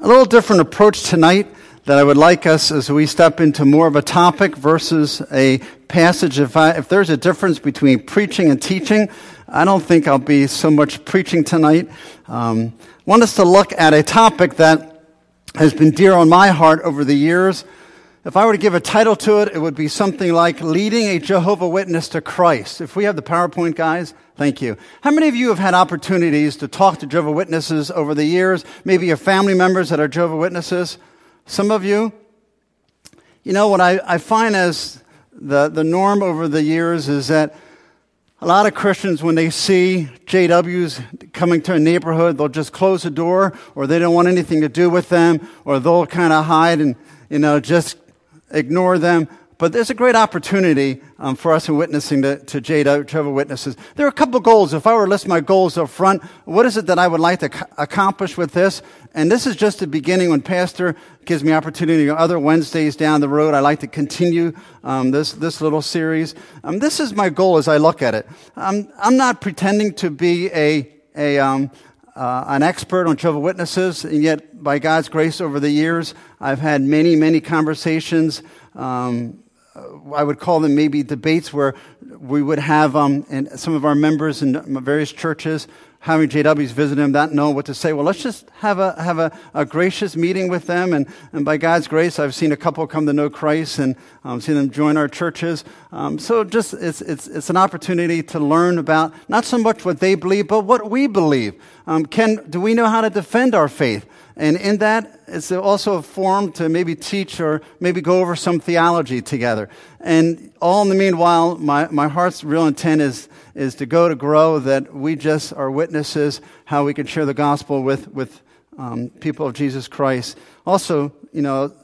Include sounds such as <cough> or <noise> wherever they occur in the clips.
a little different approach tonight that I would like us as we step into more of a topic versus a passage. If, I, if there's a difference between preaching and teaching, I don't think I'll be so much preaching tonight. Um, want us to look at a topic that has been dear on my heart over the years. If I were to give a title to it, it would be something like Leading a Jehovah Witness to Christ. If we have the PowerPoint, guys, thank you. How many of you have had opportunities to talk to Jehovah Witnesses over the years? Maybe your family members that are Jehovah Witnesses? Some of you? You know, what I, I find as the, the norm over the years is that a lot of Christians, when they see JWs coming to a neighborhood, they'll just close the door, or they don't want anything to do with them, or they'll kind of hide and, you know, just ignore them. But there's a great opportunity um, for us in witnessing to, to Jehovah Witnesses. There are a couple goals. If I were to list my goals up front, what is it that I would like to accomplish with this? And this is just the beginning when Pastor gives me opportunity on other Wednesdays down the road. I like to continue um, this, this little series. Um, this is my goal as I look at it. I'm not pretending to be a, a, um, uh, an expert on Jehovah Witnesses, and yet by God's grace over the years, I've had many, many conversations um, I would call them maybe debates where we would have um, and some of our members in various churches having JWs visit them, not know what to say. Well, let's just have a have a, a gracious meeting with them, and, and by God's grace, I've seen a couple come to know Christ and um, seen them join our churches. Um, so just it's it's it's an opportunity to learn about not so much what they believe, but what we believe. Um, can do we know how to defend our faith? And in that, it's also a forum to maybe teach or maybe go over some theology together. And all in the meanwhile, my, my heart's real intent is, is to go to grow, that we just are witnesses, how we can share the gospel with, with um, people of Jesus Christ. Also, you know,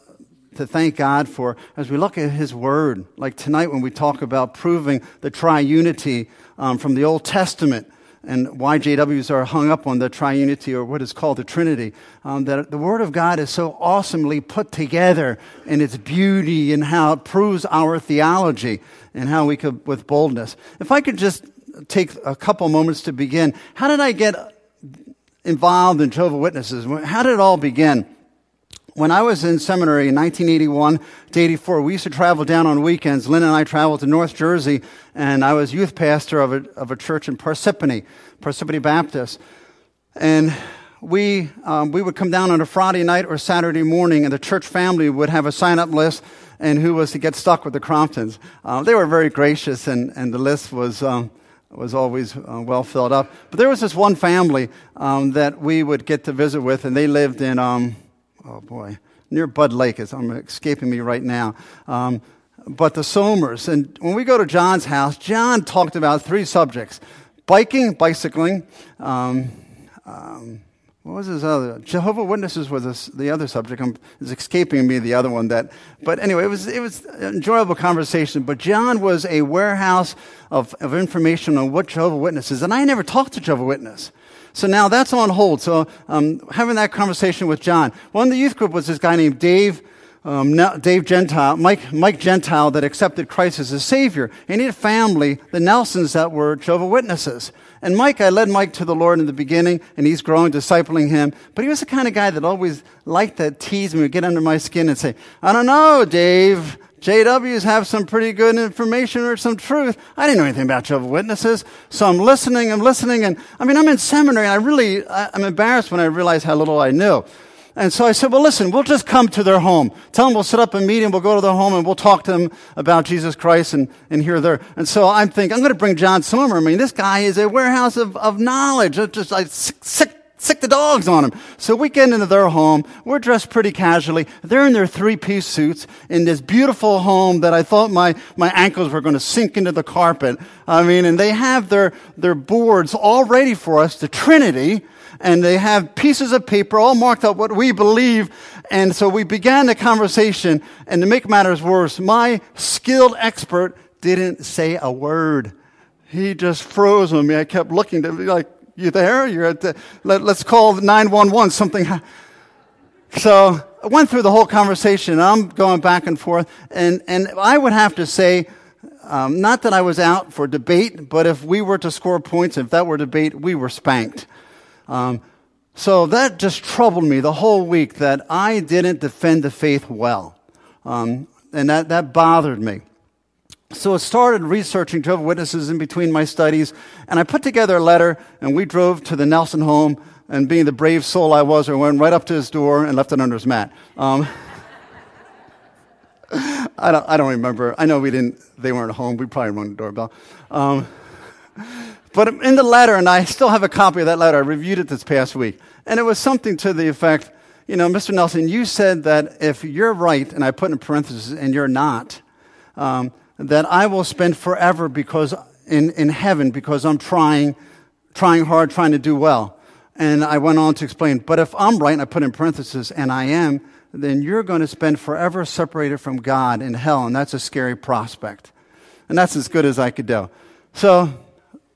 to thank God for, as we look at His Word, like tonight when we talk about proving the triunity um, from the Old Testament and why JWs are hung up on the triunity or what is called the Trinity. Um, that the Word of God is so awesomely put together in its beauty and how it proves our theology and how we could, with boldness. If I could just take a couple moments to begin, how did I get involved in Jehovah Witnesses? How did it all begin? When I was in seminary in 1981 to 84, we used to travel down on weekends. Lynn and I traveled to North Jersey, and I was youth pastor of a, of a church in Parsippany, Parsippany Baptist. And we, um, we would come down on a Friday night or Saturday morning, and the church family would have a sign up list and who was to get stuck with the Cromptons. Uh, they were very gracious, and, and the list was, um, was always uh, well filled up. But there was this one family um, that we would get to visit with, and they lived in um, oh boy, near Bud Lake. is I'm escaping me right now. Um, but the Somers. And when we go to John's house, John talked about three subjects biking, bicycling. Um, um, what was his other? Jehovah Witnesses was the other subject. I'm, it's escaping me the other one. That, but anyway, it was it was an enjoyable conversation. But John was a warehouse of, of information on what Jehovah Witnesses, and I never talked to Jehovah Witness. So now that's on hold. So um, having that conversation with John. One of the youth group was this guy named Dave. Um, Dave Gentile, Mike, Mike Gentile, that accepted Christ as his Savior. And he had a family, the Nelsons, that were Jehovah Witnesses. And Mike, I led Mike to the Lord in the beginning, and he's growing, discipling him. But he was the kind of guy that always liked to tease me, get under my skin and say, I don't know, Dave. JWs have some pretty good information or some truth. I didn't know anything about Jehovah's Witnesses. So I'm listening, I'm listening, and I mean, I'm in seminary, and I really, I'm embarrassed when I realize how little I knew. And so I said, well, listen, we'll just come to their home. Tell them we'll set up a meeting, we'll go to their home, and we'll talk to them about Jesus Christ and, and hear their. And so I'm thinking, I'm going to bring John Sommer. I mean, this guy is a warehouse of, of knowledge. It's just like sick, sick sick the dogs on them. So we get into their home. We're dressed pretty casually. They're in their three piece suits in this beautiful home that I thought my, my ankles were going to sink into the carpet. I mean, and they have their, their boards all ready for us, the Trinity, and they have pieces of paper all marked up what we believe. And so we began the conversation, and to make matters worse, my skilled expert didn't say a word. He just froze on me. I kept looking to be like, you there? You're at the, let, us call 911, something. So I went through the whole conversation. I'm going back and forth. And, and I would have to say, um, not that I was out for debate, but if we were to score points, if that were debate, we were spanked. Um, So that just troubled me the whole week that I didn't defend the faith well. Um, and that, that bothered me. So I started researching Jehovah's Witnesses in between my studies, and I put together a letter, and we drove to the Nelson home, and being the brave soul I was, I went right up to his door and left it under his mat. Um, <laughs> I, don't, I don't remember. I know we didn't, they weren't home. We probably rung the doorbell. Um, but in the letter, and I still have a copy of that letter, I reviewed it this past week, and it was something to the effect, you know, Mr. Nelson, you said that if you're right, and I put in parentheses, and you're not, um, that I will spend forever because in, in heaven because I'm trying, trying hard, trying to do well. And I went on to explain, but if I'm right, and I put in parentheses, and I am, then you're going to spend forever separated from God in hell, and that's a scary prospect. And that's as good as I could do. So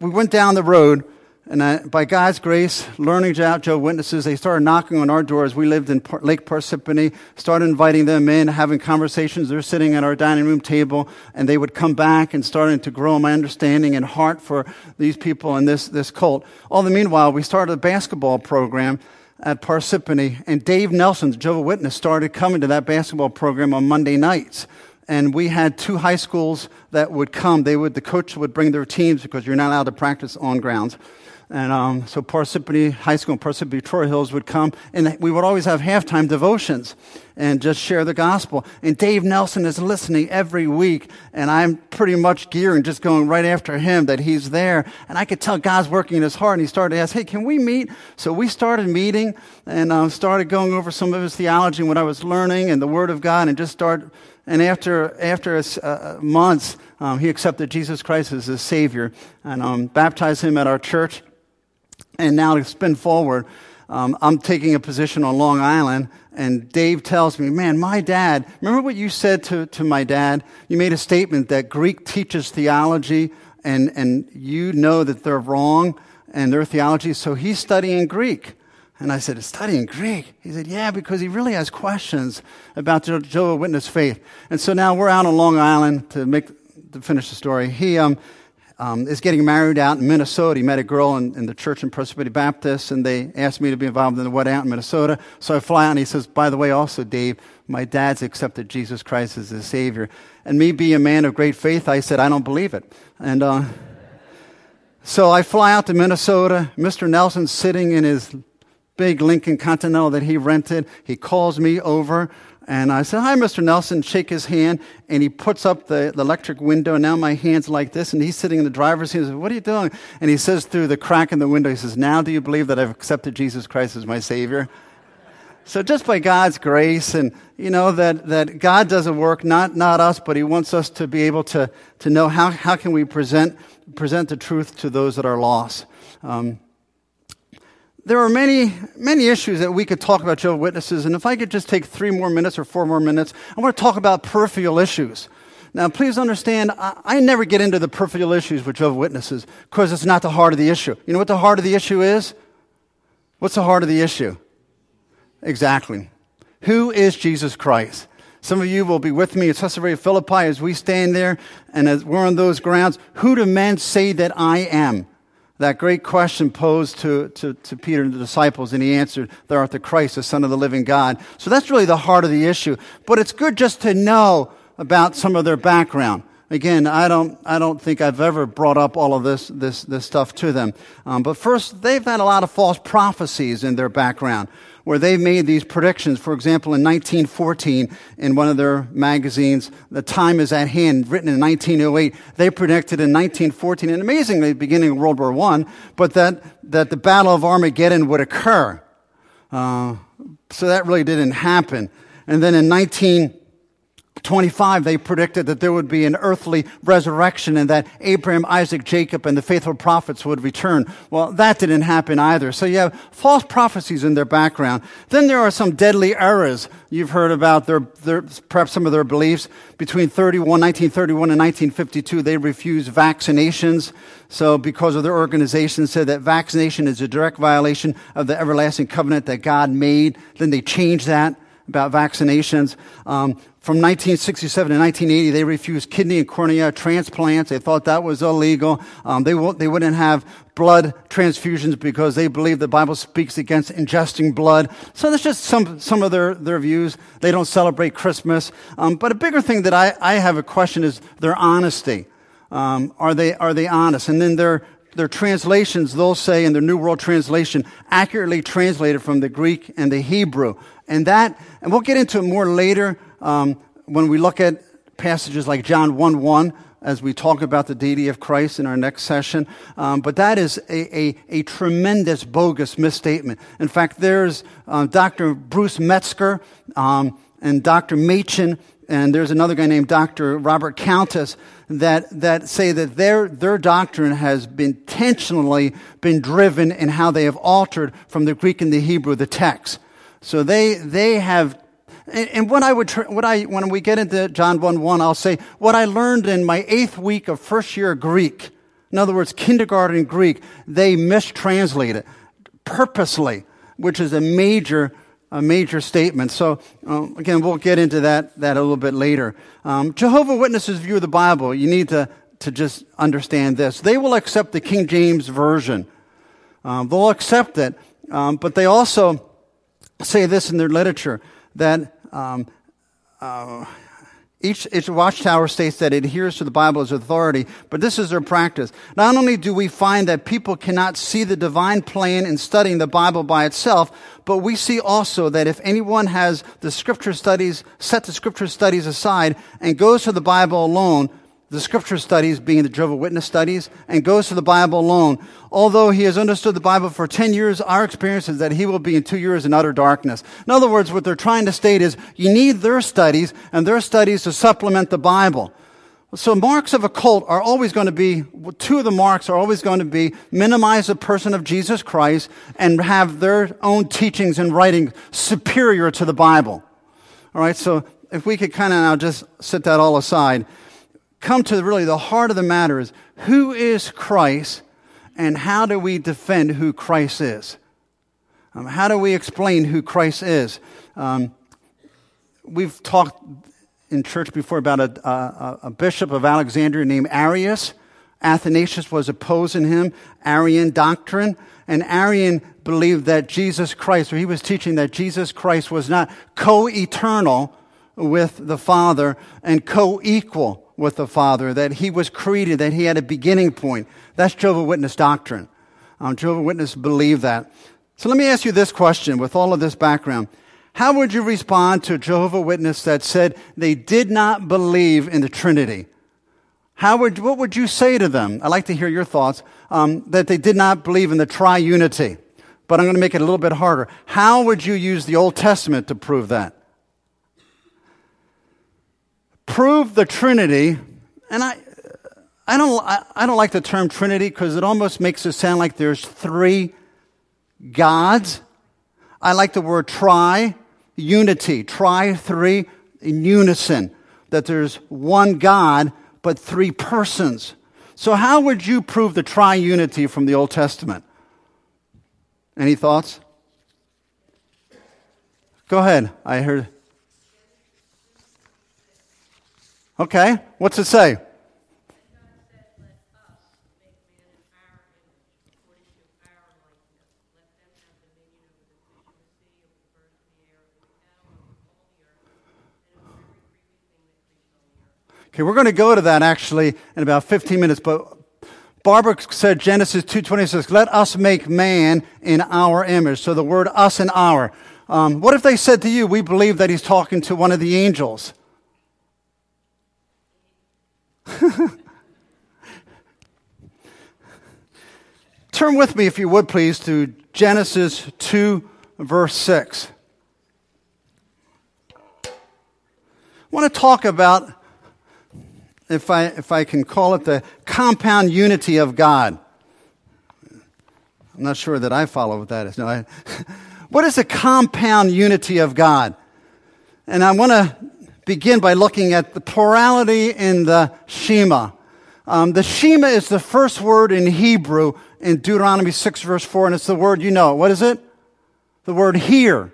we went down the road and I, by God's grace, learning about Joe Witnesses, they started knocking on our doors. We lived in Lake Parsippany, started inviting them in, having conversations. They're sitting at our dining room table, and they would come back and starting to grow my understanding and heart for these people and this, this cult. All the meanwhile, we started a basketball program at Parsippany, and Dave Nelson, the Jehovah Witness, started coming to that basketball program on Monday nights and we had two high schools that would come. They would, the coach would bring their teams because you're not allowed to practice on grounds. And um, so Parsippany High School and Parsippany Troy Hills would come, and we would always have halftime devotions and just share the gospel. And Dave Nelson is listening every week, and I'm pretty much gearing, just going right after him that he's there. And I could tell God's working in his heart, and he started to ask, hey, can we meet? So we started meeting and um, started going over some of his theology and what I was learning and the Word of God, and just start. And after, after uh, months, um, he accepted Jesus Christ as his Savior and um, baptized him at our church. And now to spin forward, um, I'm taking a position on Long Island, and Dave tells me, Man, my dad, remember what you said to, to my dad? You made a statement that Greek teaches theology, and, and you know that they're wrong and their theology, so he's studying Greek. And I said, studying Greek? He said, yeah, because he really has questions about the Jehovah Witness faith. And so now we're out on Long Island to make, to finish the story. He, um, um, is getting married out in Minnesota. He met a girl in, in the church in Presbyterian Baptist, and they asked me to be involved in the wedding out in Minnesota. So I fly out, and he says, By the way, also, Dave, my dad's accepted Jesus Christ as his Savior. And me being a man of great faith, I said, I don't believe it. And uh, so I fly out to Minnesota. Mr. Nelson's sitting in his big Lincoln Continental that he rented. He calls me over. And I said, Hi, Mr. Nelson, shake his hand. And he puts up the, the electric window. And now my hand's like this. And he's sitting in the driver's seat. He says, What are you doing? And he says through the crack in the window, He says, Now do you believe that I've accepted Jesus Christ as my Savior? So just by God's grace and, you know, that, that God does a work, not, not us, but He wants us to be able to, to know how, how can we present, present the truth to those that are lost. Um, there are many, many issues that we could talk about Jehovah's Witnesses, and if I could just take three more minutes or four more minutes, I want to talk about peripheral issues. Now, please understand, I, I never get into the peripheral issues with Jehovah's Witnesses because it's not the heart of the issue. You know what the heart of the issue is? What's the heart of the issue? Exactly. Who is Jesus Christ? Some of you will be with me at Caesarea Philippi as we stand there and as we're on those grounds. Who do men say that I am? That great question posed to, to, to, Peter and the disciples, and he answered, Thou art the Christ, the Son of the living God. So that's really the heart of the issue. But it's good just to know about some of their background. Again, I don't, I don't think I've ever brought up all of this, this, this stuff to them. Um, but first, they've had a lot of false prophecies in their background where they made these predictions. For example, in 1914, in one of their magazines, The Time is at Hand, written in 1908, they predicted in 1914, and amazingly, beginning of World War I, but that, that the Battle of Armageddon would occur. Uh, so that really didn't happen. And then in 19 25, they predicted that there would be an earthly resurrection and that Abraham, Isaac, Jacob, and the faithful prophets would return. Well, that didn't happen either. So you have false prophecies in their background. Then there are some deadly errors. You've heard about their, their perhaps some of their beliefs. Between 31, 1931 and 1952, they refused vaccinations. So because of their organization said that vaccination is a direct violation of the everlasting covenant that God made, then they changed that about vaccinations. Um, from 1967 to 1980, they refused kidney and cornea transplants. They thought that was illegal. Um, they, they wouldn't have blood transfusions because they believe the Bible speaks against ingesting blood. So that's just some, some of their, their views. They don't celebrate Christmas. Um, but a bigger thing that I, I have a question is their honesty. Um, are they are they honest? And then their their translations, they'll say in their New World Translation, accurately translated from the Greek and the Hebrew. And that, and we'll get into it more later um, when we look at passages like John 1 1 as we talk about the deity of Christ in our next session. Um, but that is a, a, a, tremendous bogus misstatement. In fact, there's uh, Dr. Bruce Metzger um, and Dr. Machen, and there's another guy named Dr. Robert Countess that, that say that their, their doctrine has been intentionally been driven in how they have altered from the Greek and the Hebrew the text. So they, they have and, what I would, what I, when we get into John 1 1, I'll say, what I learned in my eighth week of first year Greek, in other words, kindergarten Greek, they mistranslate it purposely, which is a major, a major statement. So, uh, again, we'll get into that, that a little bit later. Um, Jehovah Witnesses view of the Bible, you need to, to just understand this. They will accept the King James Version. Um, they'll accept it, um, but they also say this in their literature that um, uh, each, each watchtower states that it adheres to the Bible as authority, but this is their practice. Not only do we find that people cannot see the divine plan in studying the Bible by itself, but we see also that if anyone has the scripture studies, set the scripture studies aside and goes to the Bible alone, the scripture studies, being the Jehovah Witness studies, and goes to the Bible alone. Although he has understood the Bible for 10 years, our experience is that he will be in two years in utter darkness. In other words, what they're trying to state is you need their studies and their studies to supplement the Bible. So marks of a cult are always going to be, two of the marks are always going to be minimize the person of Jesus Christ and have their own teachings and writing superior to the Bible. All right, so if we could kind of now just set that all aside come to really the heart of the matter is who is Christ and how do we defend who Christ is? Um, how do we explain who Christ is? Um, we've talked in church before about a, a, a, bishop of Alexandria named Arius. Athanasius was opposing him, Arian doctrine. And Arian believed that Jesus Christ, or he was teaching that Jesus Christ was not co eternal with the Father and co equal with the Father, that he was created, that he had a beginning point. That's Jehovah Witness doctrine. Um, Jehovah Witness believe that. So let me ask you this question with all of this background. How would you respond to a Jehovah Witness that said they did not believe in the Trinity? How would, what would you say to them? I'd like to hear your thoughts, um, that they did not believe in the triunity. But I'm going to make it a little bit harder. How would you use the Old Testament to prove that? Prove the Trinity, and I, I don't, I don't like the term Trinity because it almost makes it sound like there's three gods. I like the word tri, unity, tri, three, in unison, that there's one God, but three persons. So, how would you prove the triunity from the Old Testament? Any thoughts? Go ahead. I heard. Okay, what's it say? Okay, we're going to go to that actually in about 15 minutes, but Barbara said Genesis 2.26, let us make man in our image. So the word us and our. Um, what if they said to you, we believe that he's talking to one of the angels? <laughs> Turn with me, if you would please, to Genesis 2, verse 6. I want to talk about, if I, if I can call it, the compound unity of God. I'm not sure that I follow what that is. No, I, <laughs> what is the compound unity of God? And I want to begin by looking at the plurality in the Shema. Um, the Shema is the first word in Hebrew in Deuteronomy 6, verse 4, and it's the word you know. What is it? The word hear.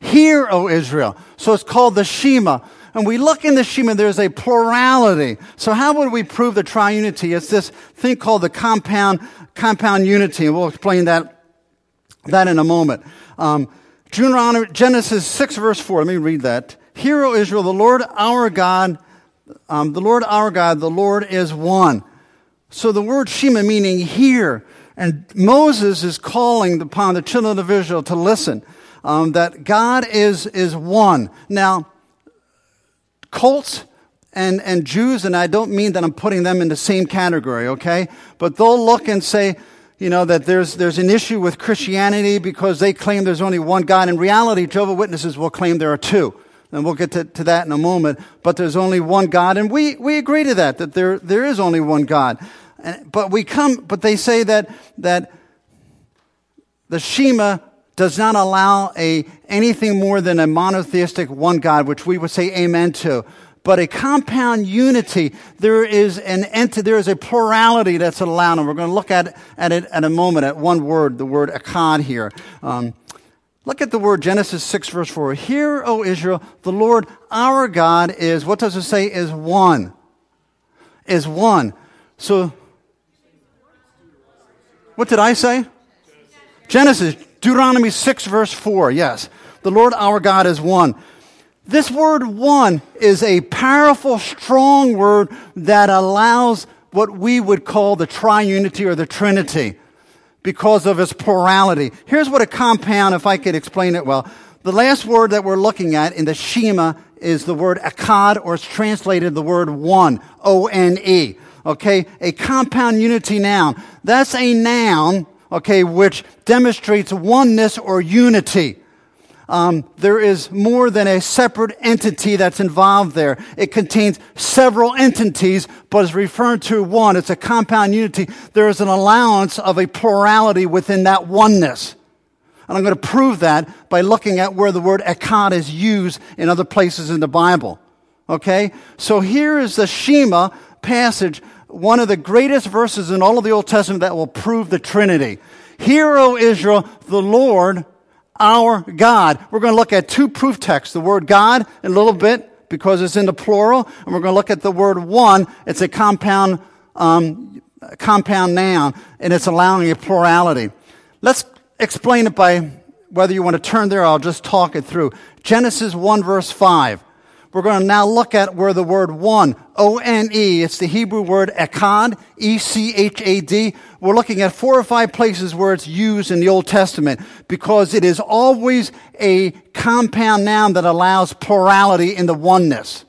Hear, O Israel. So it's called the Shema. And we look in the Shema, there's a plurality. So how would we prove the triunity? It's this thing called the compound, compound unity. And we'll explain that, that in a moment. Um, Genesis 6 verse 4. Let me read that. Hear, O Israel, the Lord our God, um, the Lord our God, the Lord is one. So the word Shema meaning hear. And Moses is calling upon the children of Israel to listen. Um, that God is, is one. Now, cults and, and Jews, and I don't mean that I'm putting them in the same category, okay? But they'll look and say, you know, that there's, there's an issue with Christianity because they claim there's only one God. In reality, Jehovah Witnesses will claim there are two. And we'll get to, to that in a moment. But there's only one God. And we, we agree to that, that there, there is only one God. And, but we come, but they say that, that the Shema does not allow a, anything more than a monotheistic one God, which we would say amen to but a compound unity, there is an entity, there is a plurality that's allowed. And we're going to look at, at it at a moment at one word, the word echad here. Um, look at the word Genesis 6 verse 4. Hear, O Israel, the Lord our God is, what does it say? Is one. Is one. So, what did I say? Genesis, Deuteronomy 6 verse 4. Yes. The Lord our God is one. This word one is a powerful, strong word that allows what we would call the triunity or the trinity because of its plurality. Here's what a compound, if I could explain it well. The last word that we're looking at in the Shema is the word echad, or it's translated the word one, O-N-E. Okay? A compound unity noun. That's a noun, okay, which demonstrates oneness or unity um, there is more than a separate entity that's involved there. It contains several entities, but is referred to one. It's a compound unity. There is an allowance of a plurality within that oneness. And I'm going to prove that by looking at where the word echad is used in other places in the Bible. Okay? So here is the Shema passage, one of the greatest verses in all of the Old Testament that will prove the Trinity. Hear, O Israel, the Lord our God. We're going to look at two proof texts the word God in a little bit because it's in the plural, and we're going to look at the word one. It's a compound, um, compound noun, and it's allowing a plurality. Let's explain it by whether you want to turn there, I'll just talk it through. Genesis 1 verse 5. We're going to now look at where the word one, O-N-E, it's the Hebrew word echad, E-C-H-A-D. We're looking at four or five places where it's used in the Old Testament because it is always a compound noun that allows plurality in the oneness.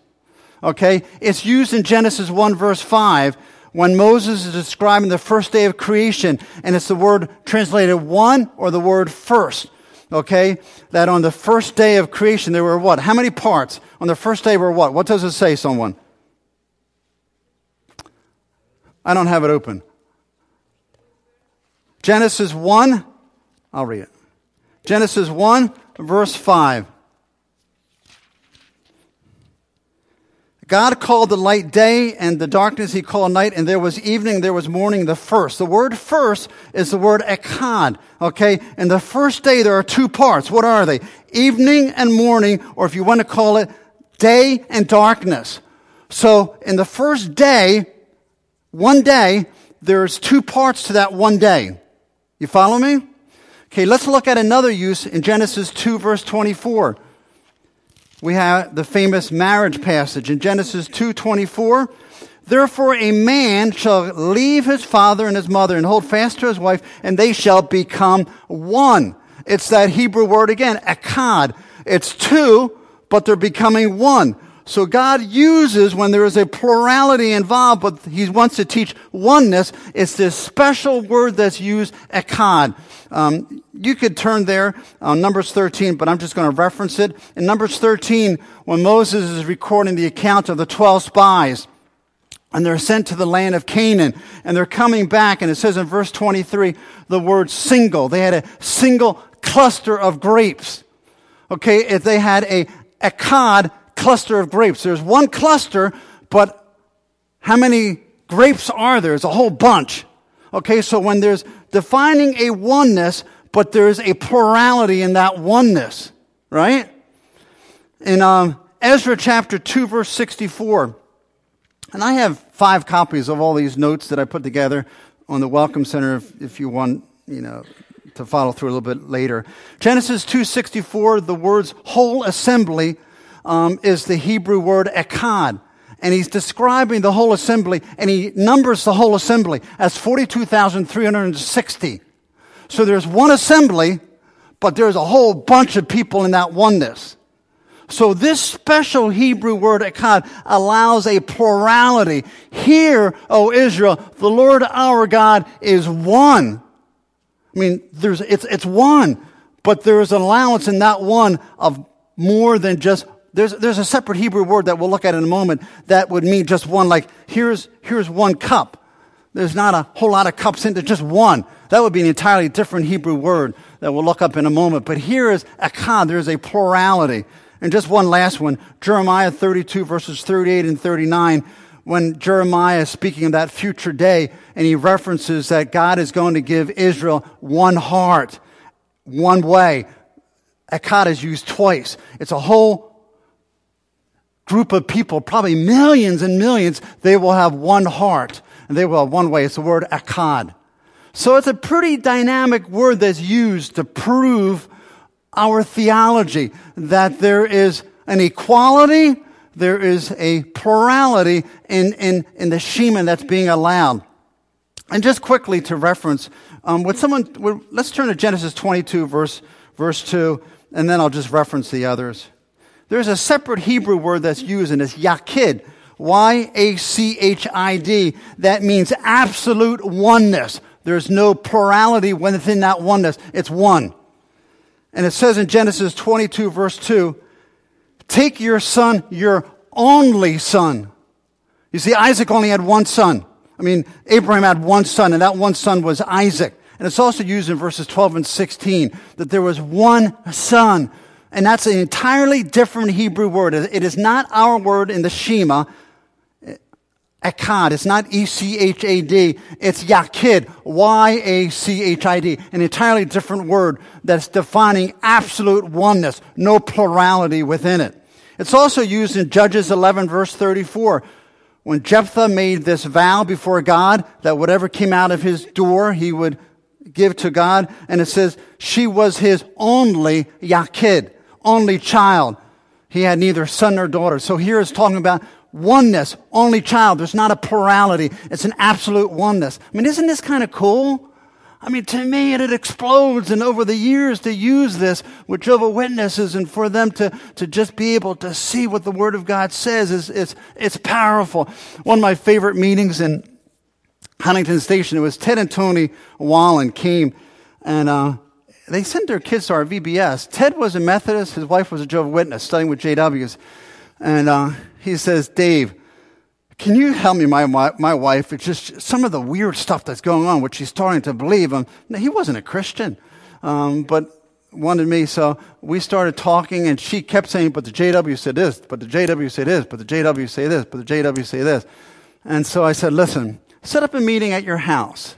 Okay? It's used in Genesis 1 verse 5 when Moses is describing the first day of creation and it's the word translated one or the word first okay, that on the first day of creation there were what? How many parts? On the first day were what? What does it say, someone? I don't have it open. Genesis 1, I'll read it. Genesis 1, verse 5. God called the light day and the darkness he called night, and there was evening, there was morning, the first. The word first is the word echad, okay? And the first day there are two parts. What are they? Evening and morning, or if you want to call it day and darkness. So in the first day, one day, there's two parts to that one day. You follow me? Okay, let's look at another use in Genesis 2 verse 24 we have the famous marriage passage in Genesis 2:24. Therefore a man shall leave his father and his mother and hold fast to his wife and they shall become one. It's that Hebrew word again, echad. It's two, but they're becoming one. So God uses when there is a plurality involved, but He wants to teach oneness. It's this special word that's used, echad. Um, you could turn there on Numbers 13, but I'm just going to reference it. In Numbers 13, when Moses is recording the account of the 12 spies, and they're sent to the land of Canaan, and they're coming back, and it says in verse 23, the word single. They had a single cluster of grapes. Okay, if they had a echad cluster of grapes. There's one cluster, but how many grapes are there? It's a whole bunch. Okay, so when there's defining a oneness, but there's a plurality in that oneness. right? In um, Ezra chapter 2, verse 64, and I have five copies of all these notes that I put together on the Welcome Center if, if you want, you know, to follow through a little bit later. Genesis 2.64, the words whole assembly um, is the Hebrew word echad. And he's describing the whole assembly, and he numbers the whole assembly as 42,360. So there's one assembly, but there's a whole bunch of people in that oneness. So this special Hebrew word echad allows a plurality. Here, O Israel, the Lord our God is one. I mean, there's, it's, it's one, but there is an allowance in that one of more than just, there's, there's a separate Hebrew word that we'll look at in a moment that would mean just one, like here's, here's one cup. There's not a whole lot of cups in there, just one. That would be an entirely different Hebrew word that we'll look up in a moment. But here is echad, there's a plurality. And just one last one Jeremiah 32, verses 38 and 39. When Jeremiah is speaking of that future day, and he references that God is going to give Israel one heart, one way. Echad is used twice. It's a whole group of people, probably millions and millions, they will have one heart and they will have one way. It's the word echad. So it's a pretty dynamic word that's used to prove our theology that there is an equality, there is a plurality in, in, in the Shema that's being allowed. And just quickly to reference, um, would someone, would, let's turn to Genesis 22, verse, verse 2, and then I'll just reference the others. There's a separate Hebrew word that's used, and it's yachid, Y A C H I D. That means absolute oneness. There's no plurality within that oneness. It's one. And it says in Genesis 22, verse 2, take your son, your only son. You see, Isaac only had one son. I mean, Abraham had one son, and that one son was Isaac. And it's also used in verses 12 and 16 that there was one son. And that's an entirely different Hebrew word. It is not our word in the Shema, Echad. It's not E-C-H-A-D. It's Yachid. Y-A-C-H-I-D. An entirely different word that's defining absolute oneness. No plurality within it. It's also used in Judges 11 verse 34. When Jephthah made this vow before God that whatever came out of his door, he would give to God. And it says, she was his only Yachid, only child. He had neither son nor daughter. So here is talking about oneness, only child. There's not a plurality. It's an absolute oneness. I mean, isn't this kind of cool? I mean, to me, it, it explodes. And over the years, to use this with Jehovah Witnesses and for them to, to just be able to see what the Word of God says is, is it's powerful. One of my favorite meetings in Huntington Station, it was Ted and Tony Wallen came and, uh, they sent their kids to our VBS. Ted was a Methodist. His wife was a Jehovah's Witness, studying with JWs. And uh, he says, Dave, can you help me, my, my wife? It's just some of the weird stuff that's going on, which she's starting to believe. Um, he wasn't a Christian, um, but wanted me. So we started talking, and she kept saying, but the JW said this, but the JW said this, but the JW say this, but the JW say this. And so I said, listen, set up a meeting at your house,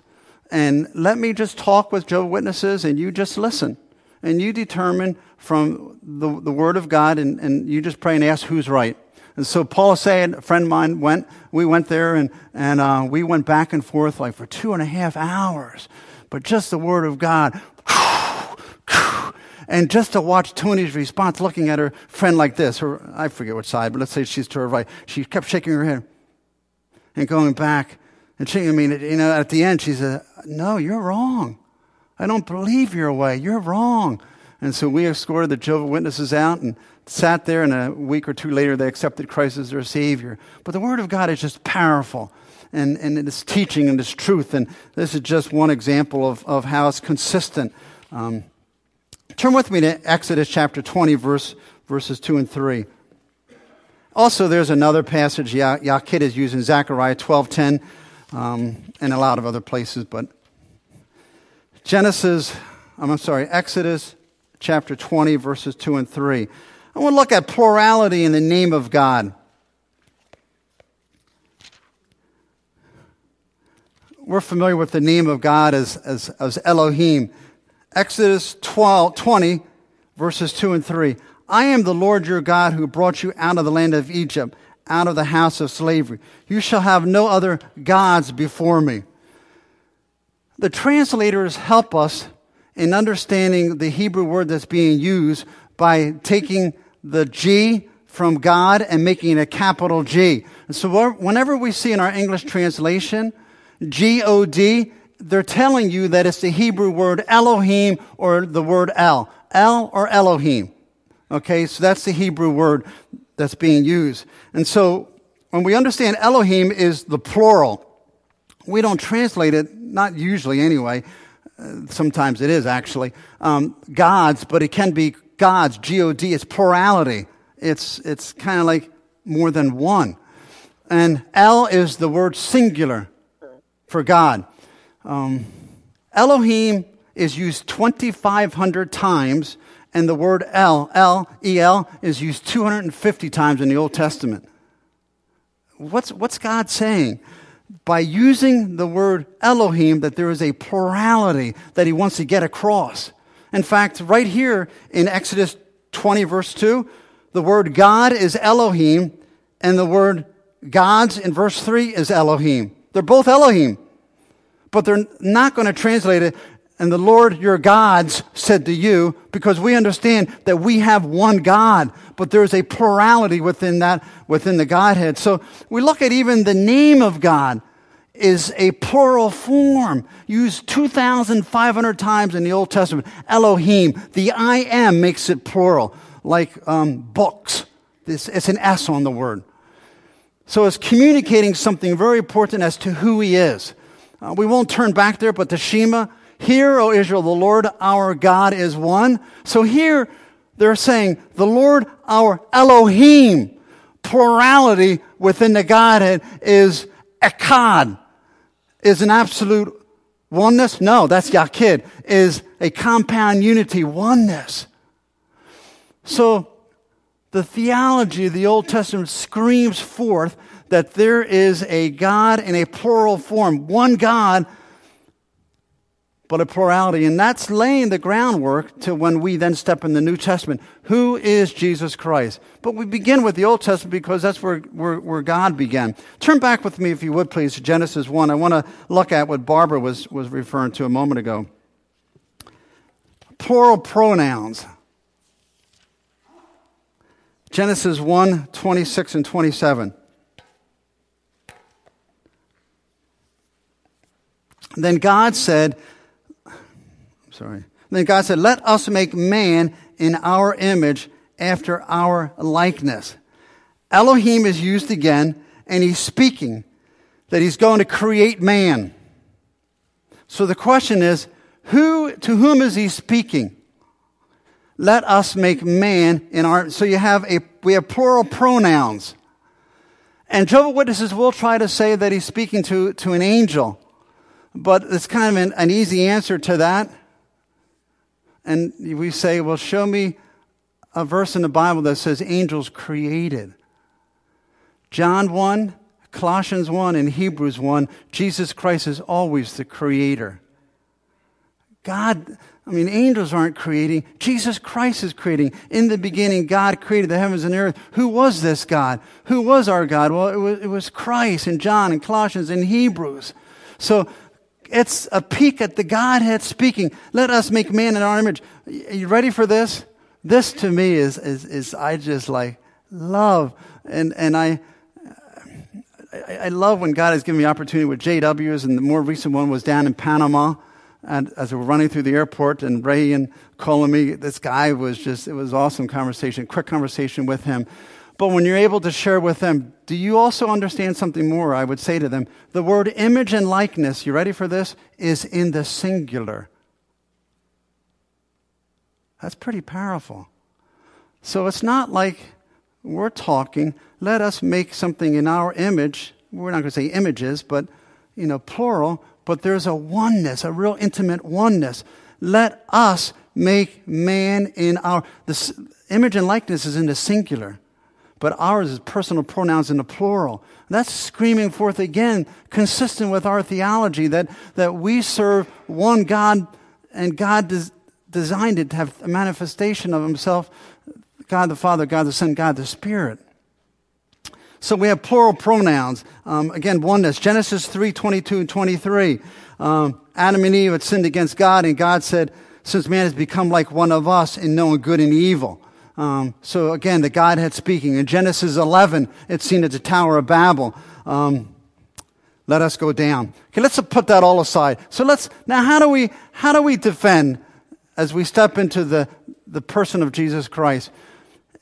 and let me just talk with Joe Witnesses, and you just listen. And you determine from the, the Word of God, and, and you just pray and ask who's right. And so Paul said, a friend of mine went, we went there and, and uh, we went back and forth like for two and a half hours. But just the word of God. And just to watch Tony's response, looking at her friend like this, her, I forget what side, but let's say she's to her right. She kept shaking her head and going back. And she, I mean, you know, at the end, she said, no, you're wrong. I don't believe your way. You're wrong. And so we escorted the Jehovah Witnesses out and sat there, and a week or two later, they accepted Christ as their Savior. But the Word of God is just powerful, and, and it's teaching and it's truth. And this is just one example of, of how it's consistent. Um, turn with me to Exodus chapter 20, verse, verses 2 and 3. Also, there's another passage ya- Yachid is used in Zechariah 12.10 um, and a lot of other places, but Genesis, I'm sorry, Exodus chapter 20, verses 2 and 3. I want to look at plurality in the name of God. We're familiar with the name of God as, as, as Elohim. Exodus 12, 20, verses 2 and 3. I am the Lord your God who brought you out of the land of Egypt, out of the house of slavery. You shall have no other gods before me. The translators help us in understanding the Hebrew word that's being used by taking the G from God and making it a capital G. And so whenever we see in our English translation, G-O-D, they're telling you that it's the Hebrew word Elohim or the word El. El or Elohim. Okay, so that's the Hebrew word that's being used. And so when we understand Elohim is the plural, we don't translate it, not usually anyway. Uh, sometimes it is actually um, gods, but it can be gods. G O D. It's plurality. It's it's kind of like more than one. And El is the word singular for God. Um, Elohim is used 2,500 times and the word El, El, E-L, is used 250 times in the Old Testament. What's, what's God saying? By using the word Elohim, that there is a plurality that he wants to get across. In fact, right here in Exodus 20, verse 2, the word God is Elohim, and the word gods in verse 3 is Elohim. They're both Elohim, but they're not going to translate it and the Lord your gods said to you, because we understand that we have one God, but there's a plurality within that, within the Godhead. So we look at even the name of God is a plural form used 2,500 times in the Old Testament. Elohim, the I am makes it plural, like um, books. It's, it's an S on the word. So it's communicating something very important as to who he is. Uh, we won't turn back there, but the Shema, Hear, O Israel, the Lord our God is one. So here they're saying the Lord our Elohim, plurality within the Godhead is Echad, is an absolute oneness. No, that's Yachid, is a compound unity, oneness. So the theology of the Old Testament screams forth that there is a God in a plural form, one God but a plurality. And that's laying the groundwork to when we then step in the New Testament. Who is Jesus Christ? But we begin with the Old Testament because that's where, where, where God began. Turn back with me, if you would, please, to Genesis 1. I want to look at what Barbara was, was referring to a moment ago. Plural pronouns. Genesis 1 26 and 27. Then God said, sorry. Then God said, Let us make man in our image after our likeness. Elohim is used again, and he's speaking that he's going to create man. So the question is, who, to whom is he speaking? Let us make man in our, so you have a, we have plural pronouns. And Jehovah Witnesses will try to say that he's speaking to, to an angel. But it's kind of an, an easy answer to that and we say, well, show me a verse in the Bible that says angels created. John 1, Colossians 1, and Hebrews 1, Jesus Christ is always the creator. God, I mean, angels aren't creating. Jesus Christ is creating. In the beginning, God created the heavens and the earth. Who was this God? Who was our God? Well, it was, it was Christ in John and Colossians and Hebrews. So it's a peek at the Godhead speaking. Let us make man in our image. Are you ready for this? This to me is, is, is I just like love. And, and I, I, love when God has given me opportunity with JWs, and the more recent one was down in Panama. And as we were running through the airport, and Ray and calling me, this guy was just, it was awesome conversation, quick conversation with him. But when you're able to share with them, do you also understand something more? I would say to them, the word image and likeness, you ready for this? Is in the singular. That's pretty powerful. So it's not like we're talking, let us make something in our image. We're not going to say images, but, you know, plural, but there's a oneness, a real intimate oneness. Let us make man in our, the image and likeness is in the singular but ours is personal pronouns in the plural. That's screaming forth again, consistent with our theology that, that we serve one God and God does, designed it to have a manifestation of himself God the Father, God the Son, God the Spirit. So we have plural pronouns. Um, again, oneness. Genesis 3 22 and 23. Um, Adam and Eve had sinned against God, and God said, Since man has become like one of us in knowing good and evil. Um, so again, the Godhead speaking. In Genesis 11, it's seen at the Tower of Babel. Um, let us go down. Okay, let's put that all aside. So let's, now how do we, how do we defend as we step into the, the person of Jesus Christ?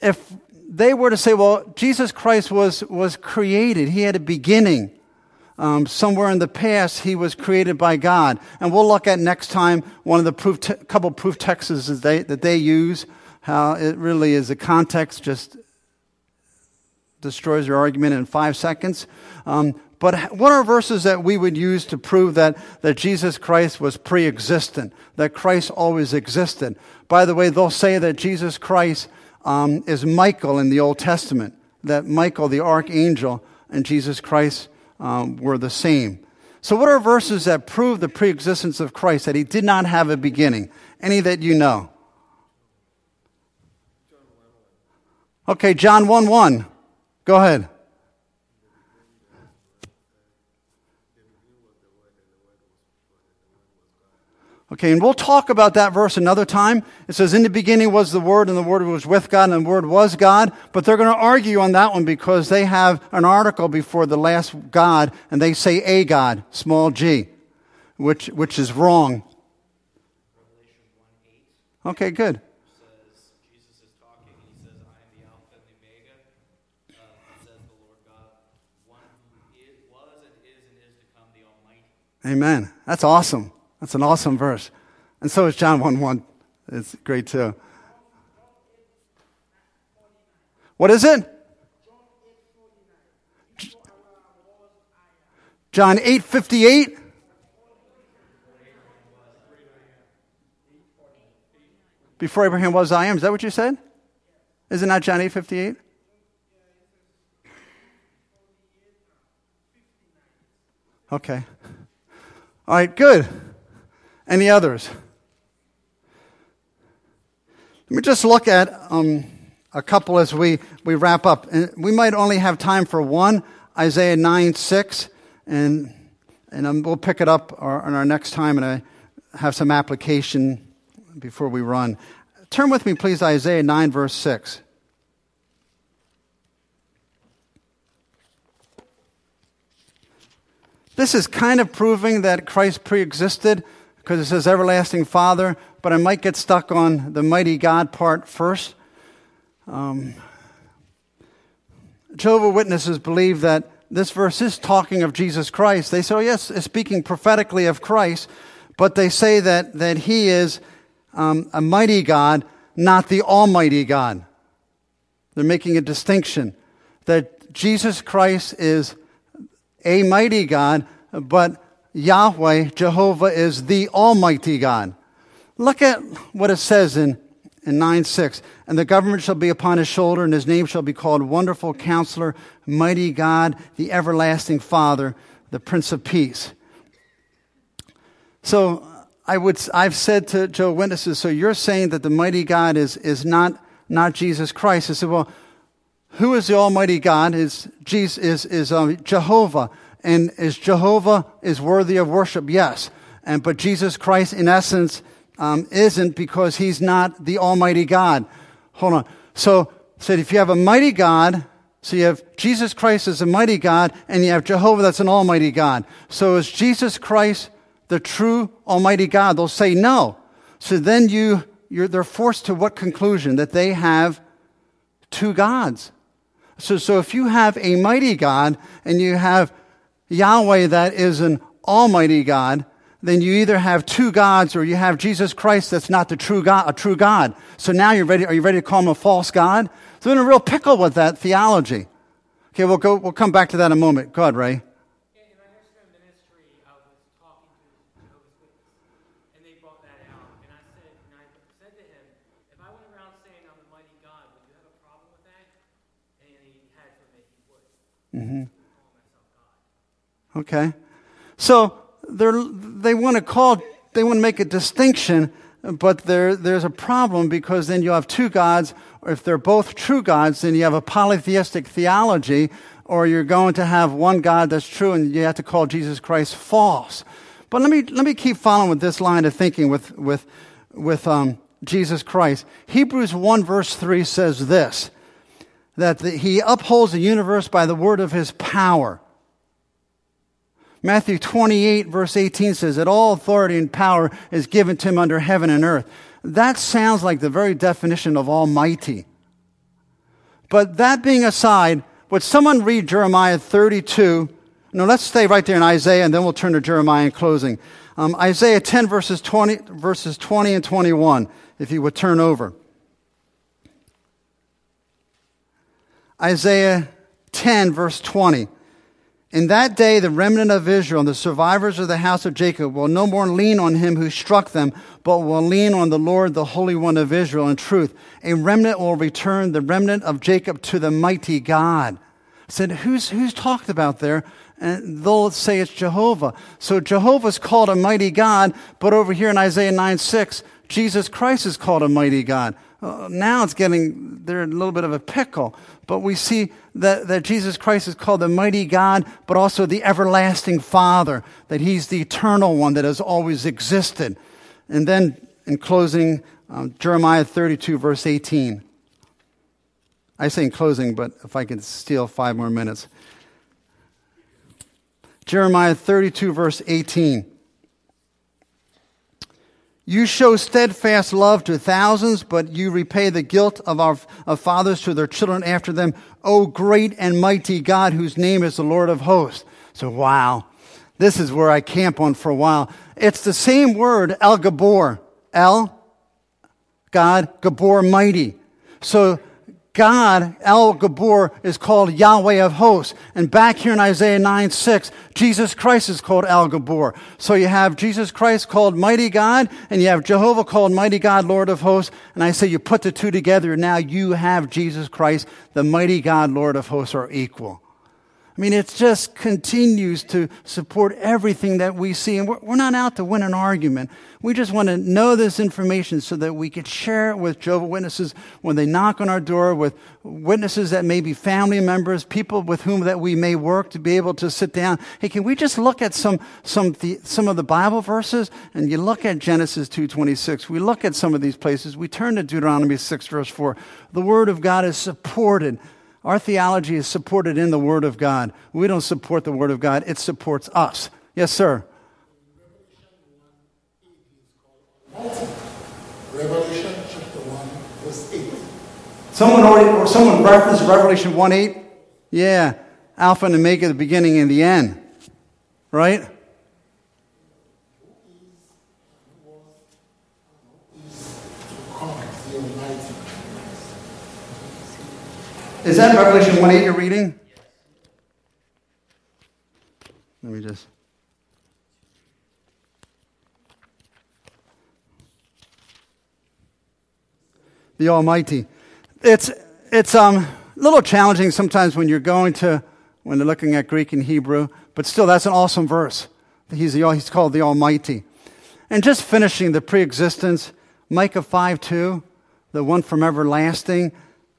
If they were to say, well, Jesus Christ was, was created, he had a beginning. Um, somewhere in the past, he was created by God. And we'll look at next time one of the proof te- couple proof texts that they, that they use, how it really is a context just destroys your argument in five seconds. Um, but what are verses that we would use to prove that, that Jesus Christ was pre existent, that Christ always existed? By the way, they'll say that Jesus Christ um, is Michael in the Old Testament, that Michael, the archangel, and Jesus Christ um, were the same. So, what are verses that prove the pre existence of Christ, that he did not have a beginning? Any that you know? Okay, John 1 1. Go ahead. Okay, and we'll talk about that verse another time. It says, In the beginning was the Word, and the Word was with God, and the Word was God. But they're going to argue on that one because they have an article before the last God, and they say a God, small g, which, which is wrong. Okay, good. Amen. That's awesome. That's an awesome verse. And so is John 1 1. It's great too. What is it? John 8 58. Before Abraham was, I am. Is that what you said? Isn't that John 8 58? Okay. All right, good. Any others? Let me just look at um, a couple as we, we wrap up. And we might only have time for one Isaiah 9 6, and, and um, we'll pick it up on our next time, and I have some application before we run. Turn with me, please, Isaiah 9, verse 6. This is kind of proving that Christ pre existed because it says everlasting Father, but I might get stuck on the mighty God part first. Um, Jehovah Witnesses believe that this verse is talking of Jesus Christ. They say, oh, yes, it's speaking prophetically of Christ, but they say that, that he is um, a mighty God, not the Almighty God. They're making a distinction that Jesus Christ is a mighty God, but Yahweh, Jehovah, is the Almighty God. Look at what it says in, in 9 6. And the government shall be upon his shoulder, and his name shall be called Wonderful Counselor, Mighty God, the Everlasting Father, the Prince of Peace. So I would, I've said to Joe Witnesses, so you're saying that the mighty God is, is not, not Jesus Christ. I said, well, who is the Almighty God? Is Jesus is is um, Jehovah, and is Jehovah is worthy of worship? Yes, and but Jesus Christ, in essence, um, isn't because he's not the Almighty God. Hold on. So said if you have a mighty God, so you have Jesus Christ as a mighty God, and you have Jehovah that's an Almighty God. So is Jesus Christ the true Almighty God? They'll say no. So then you you're, they're forced to what conclusion that they have two gods. So, so if you have a mighty God and you have Yahweh that is an almighty God, then you either have two gods or you have Jesus Christ that's not the true God, a true God. So now you're ready, are you ready to call him a false God? So in a real pickle with that theology. Okay, we'll go, we'll come back to that in a moment. Go ahead, Ray. Mm-hmm. Okay. So they want to call, they want to make a distinction but there, there's a problem because then you have two gods. Or if they're both true gods, then you have a polytheistic theology, or you're going to have one God that's true and you have to call Jesus Christ false. But let me, let me keep following with this line of thinking with, with, with um, Jesus Christ. Hebrews 1 verse 3 says this, that the, he upholds the universe by the word of his power. Matthew 28 verse 18 says that all authority and power is given to him under heaven and earth. That sounds like the very definition of almighty. But that being aside, would someone read Jeremiah 32? No, let's stay right there in Isaiah and then we'll turn to Jeremiah in closing. Um, Isaiah 10 verses 20, verses 20 and 21, if you would turn over. Isaiah 10 verse 20. In that day, the remnant of Israel and the survivors of the house of Jacob will no more lean on him who struck them, but will lean on the Lord, the Holy One of Israel, in truth. A remnant will return, the remnant of Jacob, to the mighty God. Said, who's, who's talked about there? And they'll say it's Jehovah. So Jehovah's called a mighty God, but over here in Isaiah 9 6, Jesus Christ is called a mighty God. Uh, now it's getting, they're a little bit of a pickle. But we see that, that Jesus Christ is called the mighty God, but also the everlasting Father, that He's the eternal one that has always existed. And then in closing, um, Jeremiah 32, verse 18. I say in closing, but if I can steal five more minutes. Jeremiah 32, verse 18. You show steadfast love to thousands, but you repay the guilt of our of fathers to their children after them. O great and mighty God, whose name is the Lord of hosts. So, wow. This is where I camp on for a while. It's the same word, El Gibbor. El, God, Gibbor, mighty. So God, El Gibbor, is called Yahweh of hosts. And back here in Isaiah 9 6, Jesus Christ is called El Gibbor. So you have Jesus Christ called Mighty God, and you have Jehovah called Mighty God, Lord of hosts. And I say you put the two together, now you have Jesus Christ, the Mighty God, Lord of hosts, are equal. I mean, it just continues to support everything that we see. And we're, we're, not out to win an argument. We just want to know this information so that we could share it with Jehovah Witnesses when they knock on our door, with witnesses that may be family members, people with whom that we may work to be able to sit down. Hey, can we just look at some, some, the, some of the Bible verses? And you look at Genesis 2.26. We look at some of these places. We turn to Deuteronomy 6 verse 4. The Word of God is supported our theology is supported in the Word of God. We don't support the Word of God, it supports us. Yes, sir. Revelation chapter 1, verse 8. Someone already, or someone referenced Revelation 1 8? Yeah. Alpha and Omega, the beginning and the end. Right? Is that Revelation 1 8 you're reading? Let me just. The Almighty. It's, it's um, a little challenging sometimes when you're going to, when they're looking at Greek and Hebrew, but still, that's an awesome verse. He's, the, he's called the Almighty. And just finishing the pre existence, Micah 5 2, the one from everlasting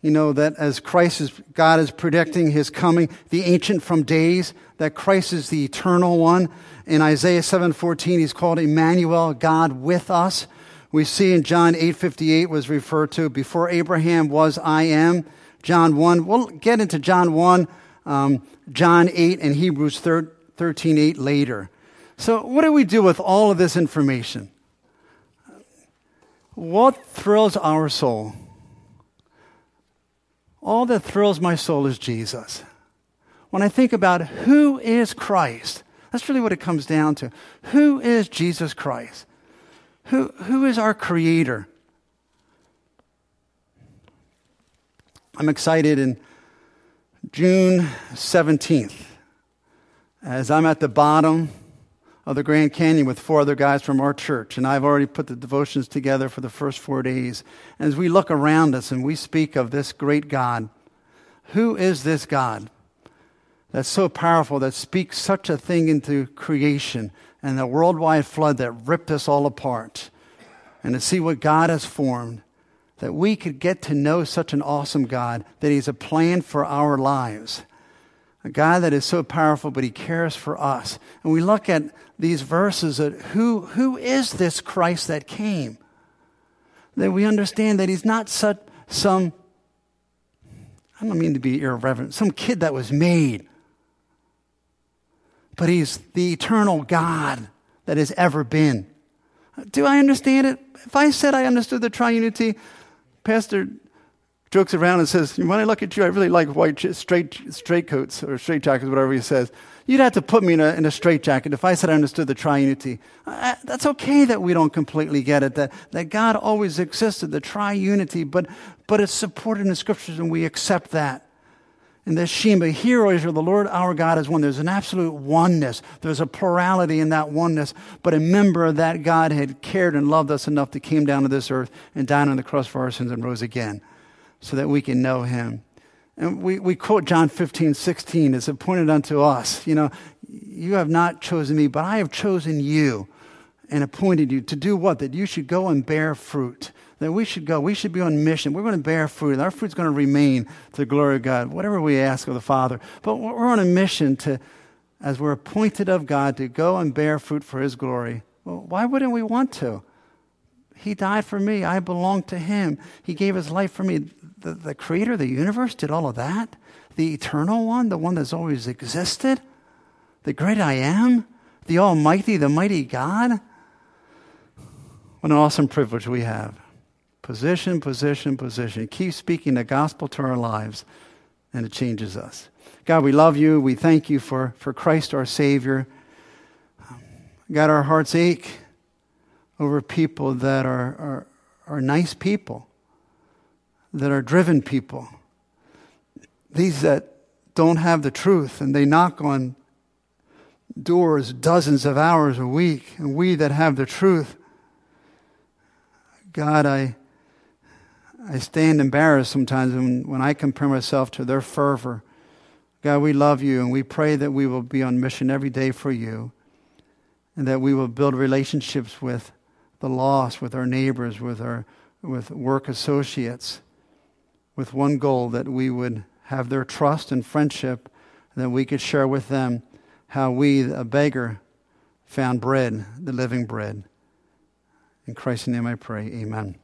you know, that as Christ is, God is predicting his coming, the ancient from days, that Christ is the eternal one. In Isaiah 7:14, he's called Emmanuel, God with us. We see in John 8:58 was referred to before Abraham was I am. John 1. We'll get into John 1, um, John 8, and Hebrews 13, 8 later. So, what do we do with all of this information? What thrills our soul? All that thrills my soul is Jesus. When I think about who is Christ, that's really what it comes down to. Who is Jesus Christ? Who, who is our Creator? I'm excited in June 17th as I'm at the bottom of the Grand Canyon with four other guys from our church, and I've already put the devotions together for the first four days. And as we look around us and we speak of this great God, who is this God that's so powerful, that speaks such a thing into creation and the worldwide flood that ripped us all apart? and to see what God has formed, that we could get to know such an awesome God, that He's a plan for our lives. A God that is so powerful, but He cares for us. And we look at these verses at who, who is this Christ that came? That we understand that He's not such, some, I don't mean to be irreverent, some kid that was made, but He's the eternal God that has ever been. Do I understand it? If I said I understood the triunity, Pastor jokes around and says, When I look at you, I really like white straight, straight coats or straight jackets, whatever he says. You'd have to put me in a, in a straight jacket if I said I understood the triunity. I, that's okay that we don't completely get it, that, that God always existed, the triunity, but, but it's supported in the scriptures and we accept that. In the Shema, O Israel, the Lord our God is one. There's an absolute oneness. There's a plurality in that oneness. But remember that God had cared and loved us enough to came down to this earth and died on the cross for our sins and rose again so that we can know him. And we, we quote John 15, 16, it's appointed unto us. You know, you have not chosen me, but I have chosen you and appointed you to do what? That you should go and bear fruit. That we should go. We should be on mission. We're going to bear fruit. Our fruit's going to remain to the glory of God, whatever we ask of the Father. But we're on a mission to, as we're appointed of God, to go and bear fruit for His glory. Well, why wouldn't we want to? He died for me. I belong to Him. He gave His life for me the, the creator of the universe did all of that? The eternal one, the one that's always existed? The great I am? The Almighty, the mighty God? What an awesome privilege we have. Position, position, position. Keep speaking the gospel to our lives, and it changes us. God, we love you. We thank you for, for Christ our Savior. God, our hearts ache over people that are, are, are nice people that are driven people, these that don't have the truth and they knock on doors dozens of hours a week, and we that have the truth, God, I, I stand embarrassed sometimes when, when I compare myself to their fervor. God, we love you and we pray that we will be on mission every day for you and that we will build relationships with the lost, with our neighbors, with our with work associates with one goal that we would have their trust and friendship, and that we could share with them how we, a beggar, found bread, the living bread. In Christ's name I pray, amen.